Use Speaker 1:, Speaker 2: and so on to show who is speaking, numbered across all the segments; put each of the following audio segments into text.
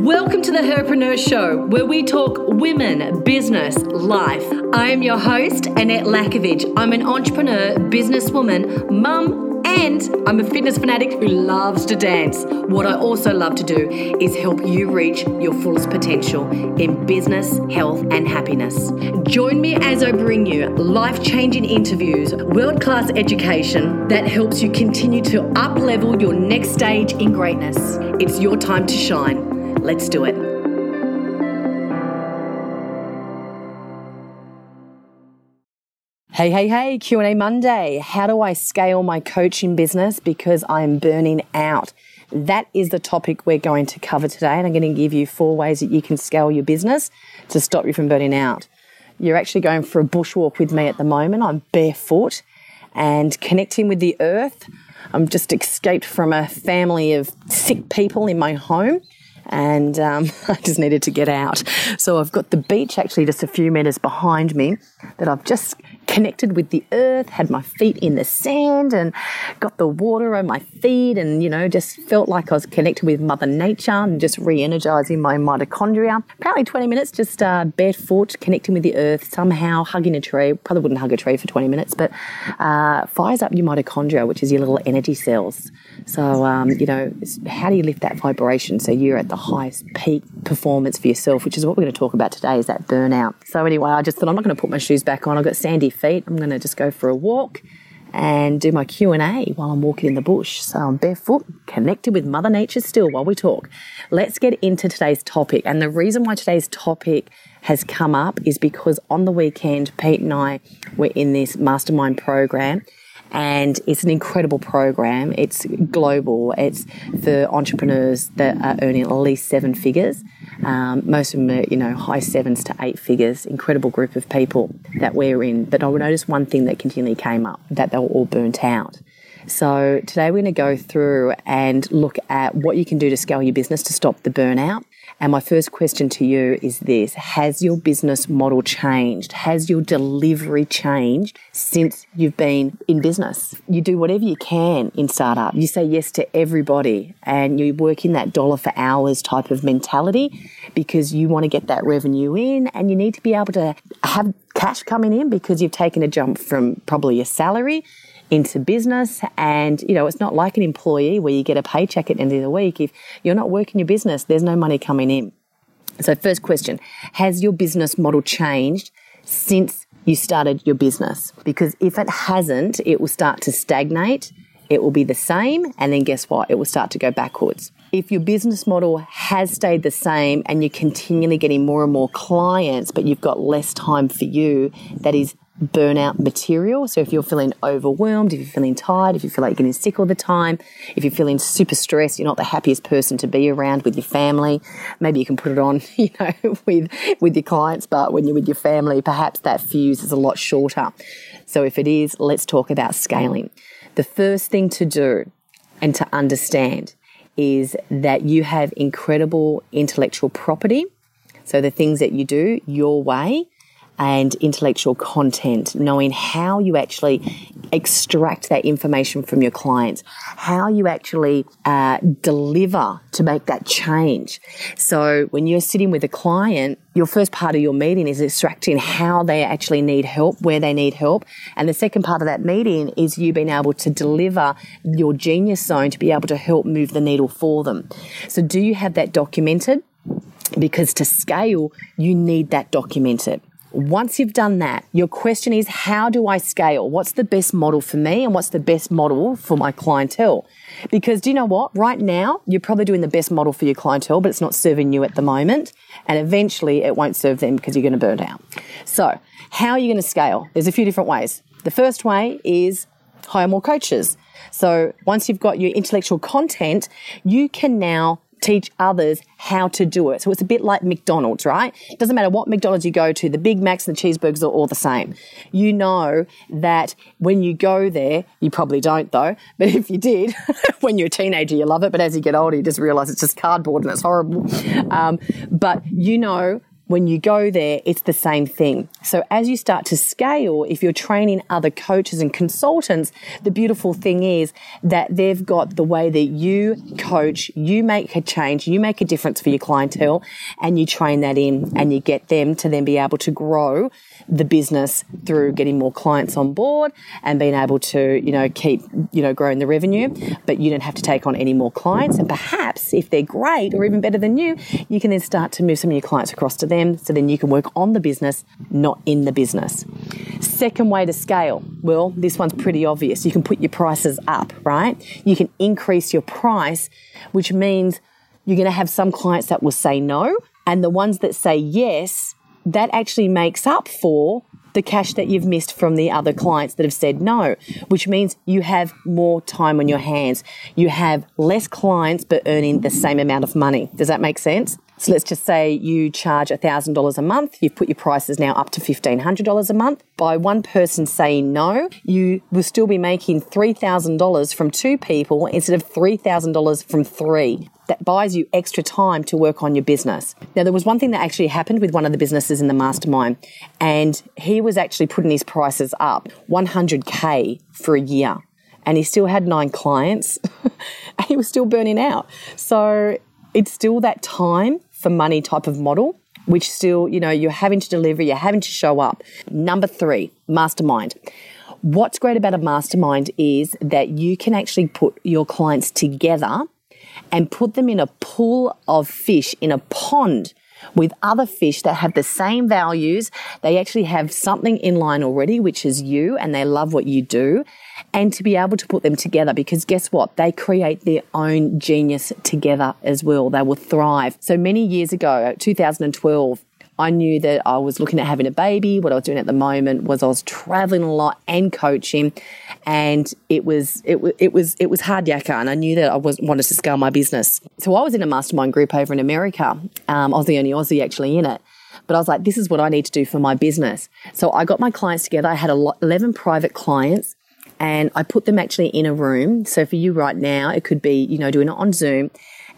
Speaker 1: Welcome to the Herpreneur Show, where we talk women, business, life. I am your host, Annette Lakovich. I'm an entrepreneur, businesswoman, mum, and I'm a fitness fanatic who loves to dance. What I also love to do is help you reach your fullest potential in business, health, and happiness. Join me as I bring you life changing interviews, world class education that helps you continue to up level your next stage in greatness. It's your time to shine. Let's do it. Hey, hey, hey, Q&A Monday. How do I scale my coaching business because I'm burning out? That is the topic we're going to cover today. And I'm going to give you four ways that you can scale your business to stop you from burning out. You're actually going for a bushwalk with me at the moment. I'm barefoot and connecting with the earth. I'm just escaped from a family of sick people in my home and um, I just needed to get out. So I've got the beach actually just a few meters behind me that I've just connected with the earth, had my feet in the sand and got the water on my feet and, you know, just felt like I was connected with Mother Nature and just re energizing my mitochondria. Apparently 20 minutes just uh, barefoot, connecting with the earth, somehow hugging a tree. Probably wouldn't hug a tree for 20 minutes, but uh, fires up your mitochondria, which is your little energy cells. So, um, you know, how do you lift that vibration so you're at the highest peak performance for yourself, which is what we're going to talk about today, is that burnout. So, anyway, I just thought I'm not going to put my shoes back on. I've got sandy feet. I'm going to just go for a walk and do my Q&A while I'm walking in the bush. So I'm barefoot, connected with Mother Nature still while we talk. Let's get into today's topic. And the reason why today's topic has come up is because on the weekend, Pete and I were in this mastermind program and it's an incredible program. It's global. It's for entrepreneurs that are earning at least seven figures. Um, most of them are, you know, high sevens to eight figures. Incredible group of people that we're in. But I noticed one thing that continually came up that they were all burnt out. So today we're going to go through and look at what you can do to scale your business to stop the burnout. And my first question to you is this Has your business model changed? Has your delivery changed since you've been in business? You do whatever you can in startup. You say yes to everybody and you work in that dollar for hours type of mentality because you want to get that revenue in and you need to be able to have cash coming in because you've taken a jump from probably a salary into business. And, you know, it's not like an employee where you get a paycheck at the end of the week. If you're not working your business, there's no money coming in. So, first question Has your business model changed since you started your business? Because if it hasn't, it will start to stagnate. It will be the same. And then guess what? It will start to go backwards. If your business model has stayed the same and you're continually getting more and more clients, but you've got less time for you, that is burnout material. So if you're feeling overwhelmed, if you're feeling tired, if you feel like you're getting sick all the time, if you're feeling super stressed, you're not the happiest person to be around with your family, maybe you can put it on, you know, with with your clients, but when you're with your family, perhaps that fuse is a lot shorter. So if it is, let's talk about scaling. The first thing to do and to understand is that you have incredible intellectual property. So the things that you do your way and intellectual content, knowing how you actually extract that information from your clients, how you actually uh, deliver to make that change. So when you're sitting with a client, your first part of your meeting is extracting how they actually need help, where they need help. And the second part of that meeting is you being able to deliver your genius zone to be able to help move the needle for them. So do you have that documented? Because to scale, you need that documented. Once you've done that, your question is how do I scale? What's the best model for me and what's the best model for my clientele? Because do you know what? Right now, you're probably doing the best model for your clientele, but it's not serving you at the moment. And eventually it won't serve them because you're going to burn out. So, how are you going to scale? There's a few different ways. The first way is hire more coaches. So, once you've got your intellectual content, you can now teach others how to do it. So it's a bit like McDonald's, right? It doesn't matter what McDonald's you go to, the Big Macs and the cheeseburgers are all the same. You know that when you go there, you probably don't though, but if you did, when you're a teenager, you love it, but as you get older, you just realize it's just cardboard and it's horrible. Um, but you know when you go there, it's the same thing. So as you start to scale, if you're training other coaches and consultants, the beautiful thing is that they've got the way that you coach, you make a change, you make a difference for your clientele and you train that in and you get them to then be able to grow the business through getting more clients on board and being able to, you know, keep, you know, growing the revenue, but you don't have to take on any more clients. And perhaps if they're great or even better than you, you can then start to move some of your clients across to them so then you can work on the business, not in the business. Second way to scale, well, this one's pretty obvious. You can put your prices up, right? You can increase your price, which means you're going to have some clients that will say no, and the ones that say yes that actually makes up for the cash that you've missed from the other clients that have said no, which means you have more time on your hands. You have less clients, but earning the same amount of money. Does that make sense? So let's just say you charge $1,000 a month. You've put your prices now up to $1,500 a month. By one person saying no, you will still be making $3,000 from two people instead of $3,000 from three. That buys you extra time to work on your business. Now, there was one thing that actually happened with one of the businesses in the mastermind, and he was actually putting his prices up 100K for a year and he still had nine clients and he was still burning out. So it's still that time for money type of model, which still, you know, you're having to deliver, you're having to show up. Number three, mastermind. What's great about a mastermind is that you can actually put your clients together and put them in a pool of fish in a pond with other fish that have the same values. They actually have something in line already, which is you, and they love what you do. And to be able to put them together because guess what? They create their own genius together as well. They will thrive. So many years ago, 2012, I knew that I was looking at having a baby. What I was doing at the moment was I was traveling a lot and coaching, and it was it was it was it was hard yakka. And I knew that I was wanted to scale my business. So I was in a mastermind group over in America. Um, I was the only Aussie actually in it. But I was like, this is what I need to do for my business. So I got my clients together. I had 11 private clients and I put them actually in a room. So for you right now, it could be, you know, doing it on Zoom.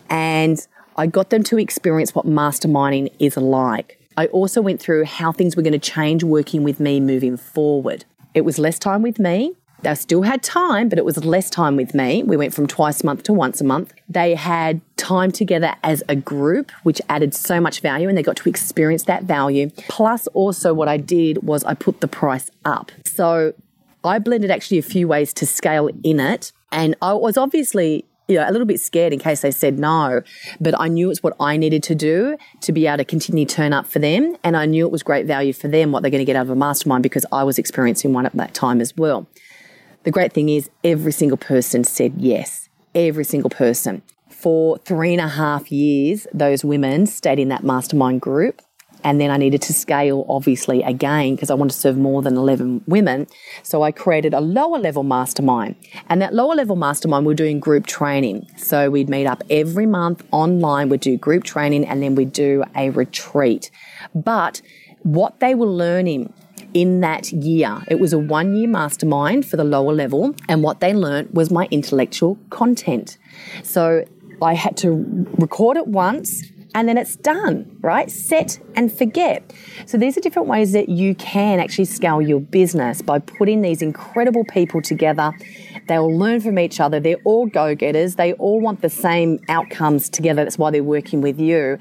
Speaker 1: And I got them to experience what masterminding is like. I also went through how things were going to change working with me moving forward. It was less time with me. They still had time, but it was less time with me. We went from twice a month to once a month. They had time together as a group, which added so much value and they got to experience that value. Plus, also, what I did was I put the price up. So I blended actually a few ways to scale in it. And I was obviously you know, a little bit scared in case they said no, but I knew it's what I needed to do to be able to continue turn up for them. And I knew it was great value for them, what they're going to get out of a mastermind because I was experiencing one at that time as well. The great thing is every single person said yes. Every single person. For three and a half years, those women stayed in that mastermind group and then I needed to scale, obviously, again, because I wanted to serve more than 11 women. So I created a lower level mastermind. And that lower level mastermind, we're doing group training. So we'd meet up every month online, we'd do group training, and then we'd do a retreat. But what they were learning in that year. It was a one year mastermind for the lower level, and what they learned was my intellectual content. So I had to record it once and then it's done, right? Set and forget. So these are different ways that you can actually scale your business by putting these incredible people together. They'll learn from each other. They're all go getters. They all want the same outcomes together. That's why they're working with you.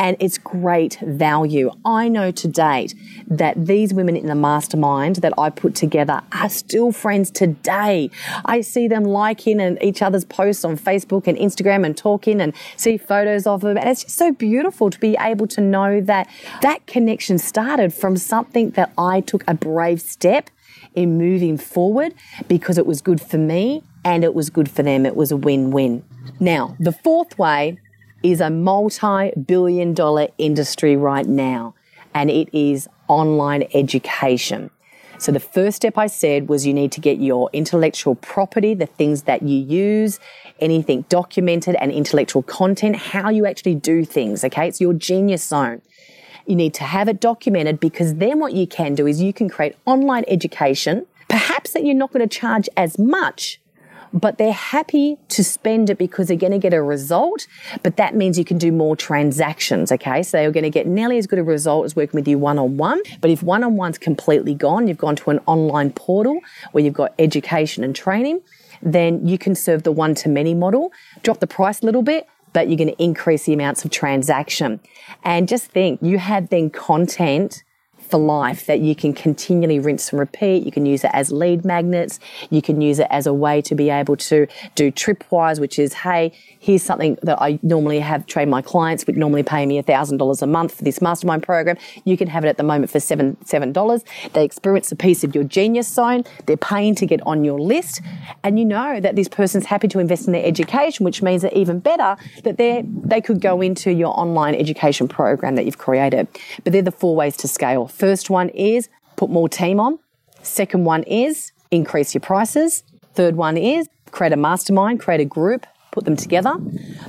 Speaker 1: And it's great value. I know to date that these women in the mastermind that I put together are still friends today. I see them liking and each other's posts on Facebook and Instagram and talking and see photos of them. And it's just so beautiful to be able to know that that connection started from something that I took a brave step in moving forward because it was good for me and it was good for them. It was a win win. Now, the fourth way is a multi billion dollar industry right now, and it is online education. So, the first step I said was you need to get your intellectual property, the things that you use, anything documented and intellectual content, how you actually do things. Okay. It's your genius zone. You need to have it documented because then what you can do is you can create online education, perhaps that you're not going to charge as much but they're happy to spend it because they're going to get a result. But that means you can do more transactions. Okay. So they're going to get nearly as good a result as working with you one on one. But if one on one's completely gone, you've gone to an online portal where you've got education and training, then you can serve the one to many model, drop the price a little bit, but you're going to increase the amounts of transaction. And just think you have then content for life that you can continually rinse and repeat. You can use it as lead magnets. You can use it as a way to be able to do tripwires, which is, hey, here's something that I normally have trained my clients, which normally pay me $1,000 a month for this mastermind program. You can have it at the moment for seven, $7. They experience a piece of your genius zone. They're paying to get on your list. And you know that this person's happy to invest in their education, which means that even better that they they could go into your online education program that you've created. But they're the four ways to scale. First one is put more team on. Second one is increase your prices. Third one is create a mastermind, create a group, put them together.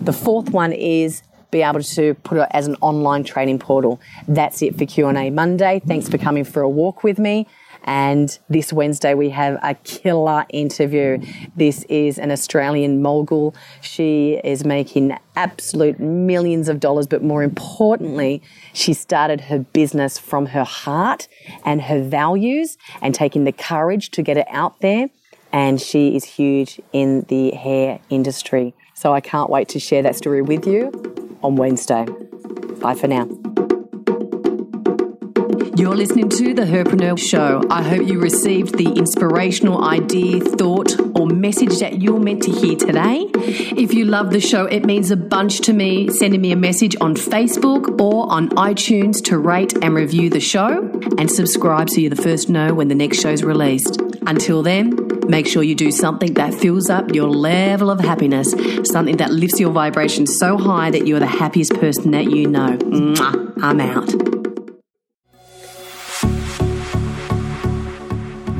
Speaker 1: The fourth one is be able to put it as an online training portal. That's it for Q&A Monday. Thanks for coming for a walk with me. And this Wednesday we have a killer interview. This is an Australian mogul. She is making absolute millions of dollars, but more importantly, she started her business from her heart and her values and taking the courage to get it out there. And she is huge in the hair industry. So I can't wait to share that story with you on Wednesday. Bye for now. You're listening to The Herpreneur Show. I hope you received the inspirational idea, thought, or message that you're meant to hear today. If you love the show, it means a bunch to me sending me a message on Facebook or on iTunes to rate and review the show and subscribe so you're the first to know when the next show's released. Until then, make sure you do something that fills up your level of happiness, something that lifts your vibration so high that you're the happiest person that you know. Mwah. I'm out.